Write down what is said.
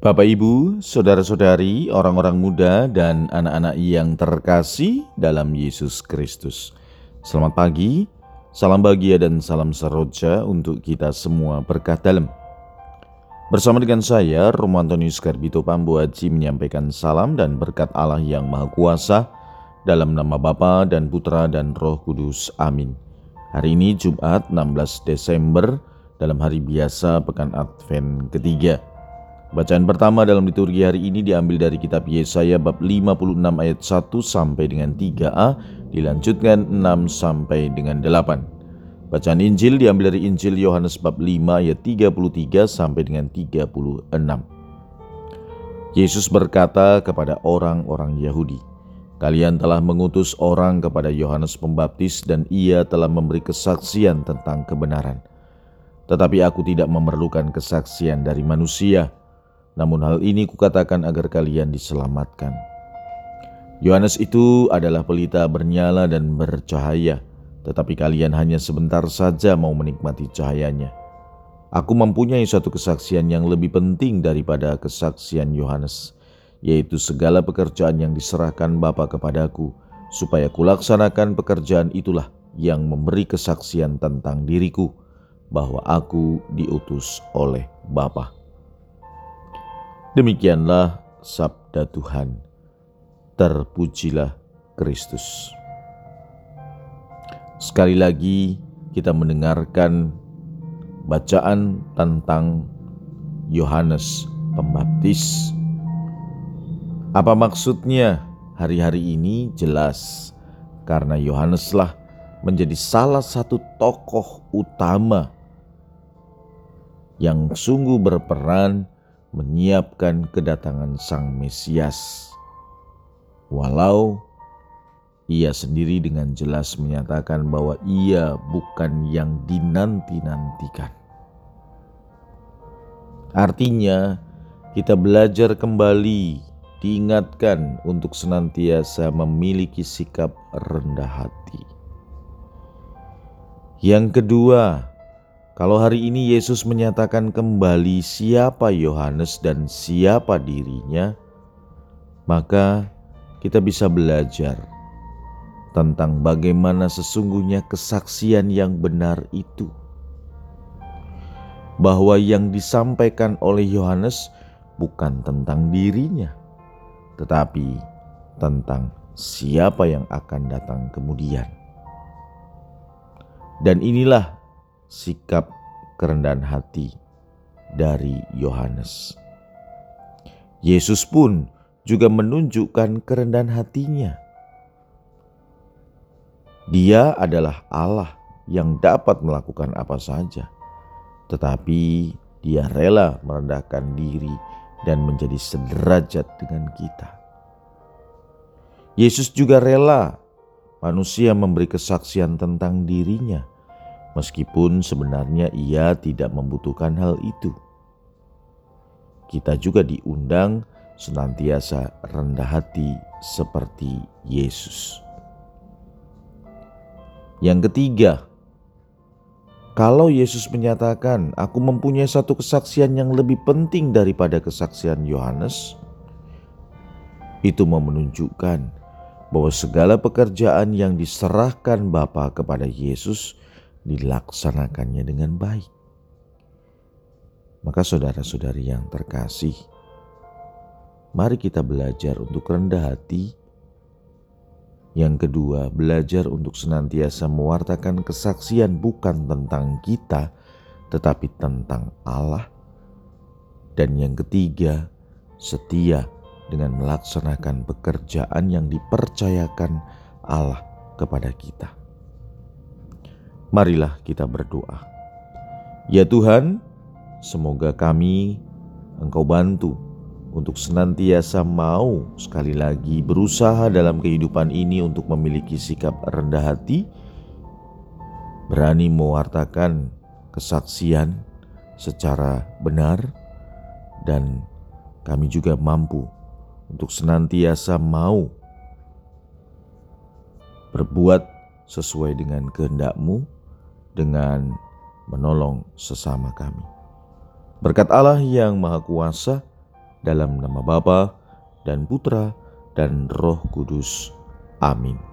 Bapak, Ibu, saudara-saudari, orang-orang muda, dan anak-anak yang terkasih dalam Yesus Kristus, selamat pagi, salam bahagia, dan salam seroja untuk kita semua berkat dalam. Bersama dengan saya, Romo Antonius Garbito Pambuaji menyampaikan salam dan berkat Allah yang Maha Kuasa dalam nama Bapa dan Putra dan Roh Kudus. Amin. Hari ini Jumat 16 Desember dalam hari biasa Pekan Advent ketiga. Bacaan pertama dalam liturgi hari ini diambil dari kitab Yesaya bab 56 ayat 1 sampai dengan 3a, dilanjutkan 6 sampai dengan 8. Bacaan Injil diambil dari Injil Yohanes bab 5 ayat 33 sampai dengan 36. Yesus berkata kepada orang-orang Yahudi, Kalian telah mengutus orang kepada Yohanes Pembaptis dan ia telah memberi kesaksian tentang kebenaran. Tetapi aku tidak memerlukan kesaksian dari manusia, namun hal ini kukatakan agar kalian diselamatkan. Yohanes itu adalah pelita bernyala dan bercahaya, tetapi kalian hanya sebentar saja mau menikmati cahayanya. Aku mempunyai suatu kesaksian yang lebih penting daripada kesaksian Yohanes, yaitu segala pekerjaan yang diserahkan Bapa kepadaku, supaya kulaksanakan pekerjaan itulah yang memberi kesaksian tentang diriku, bahwa aku diutus oleh Bapa. Demikianlah sabda Tuhan. Terpujilah Kristus. Sekali lagi kita mendengarkan bacaan tentang Yohanes Pembaptis. Apa maksudnya hari-hari ini jelas karena Yohaneslah menjadi salah satu tokoh utama yang sungguh berperan menyiapkan kedatangan Sang Mesias. Walau ia sendiri dengan jelas menyatakan bahwa ia bukan yang dinanti-nantikan. Artinya, kita belajar kembali, diingatkan untuk senantiasa memiliki sikap rendah hati. Yang kedua, kalau hari ini Yesus menyatakan kembali siapa Yohanes dan siapa dirinya, maka kita bisa belajar tentang bagaimana sesungguhnya kesaksian yang benar itu. Bahwa yang disampaikan oleh Yohanes bukan tentang dirinya, tetapi tentang siapa yang akan datang kemudian. Dan inilah sikap kerendahan hati dari Yohanes. Yesus pun juga menunjukkan kerendahan hatinya. Dia adalah Allah yang dapat melakukan apa saja, tetapi Dia rela merendahkan diri dan menjadi sederajat dengan kita. Yesus juga rela manusia memberi kesaksian tentang dirinya meskipun sebenarnya ia tidak membutuhkan hal itu. Kita juga diundang senantiasa rendah hati seperti Yesus. Yang ketiga, kalau Yesus menyatakan, "Aku mempunyai satu kesaksian yang lebih penting daripada kesaksian Yohanes," itu menunjukkan bahwa segala pekerjaan yang diserahkan Bapa kepada Yesus dilaksanakannya dengan baik. Maka saudara-saudari yang terkasih, mari kita belajar untuk rendah hati. Yang kedua, belajar untuk senantiasa mewartakan kesaksian bukan tentang kita, tetapi tentang Allah. Dan yang ketiga, setia dengan melaksanakan pekerjaan yang dipercayakan Allah kepada kita. Marilah kita berdoa. Ya Tuhan, semoga kami Engkau bantu untuk senantiasa mau sekali lagi berusaha dalam kehidupan ini untuk memiliki sikap rendah hati, berani mewartakan kesaksian secara benar, dan kami juga mampu untuk senantiasa mau berbuat sesuai dengan kehendak-Mu dengan menolong sesama kami. Berkat Allah yang Maha Kuasa, dalam nama Bapa dan Putra dan Roh Kudus. Amin.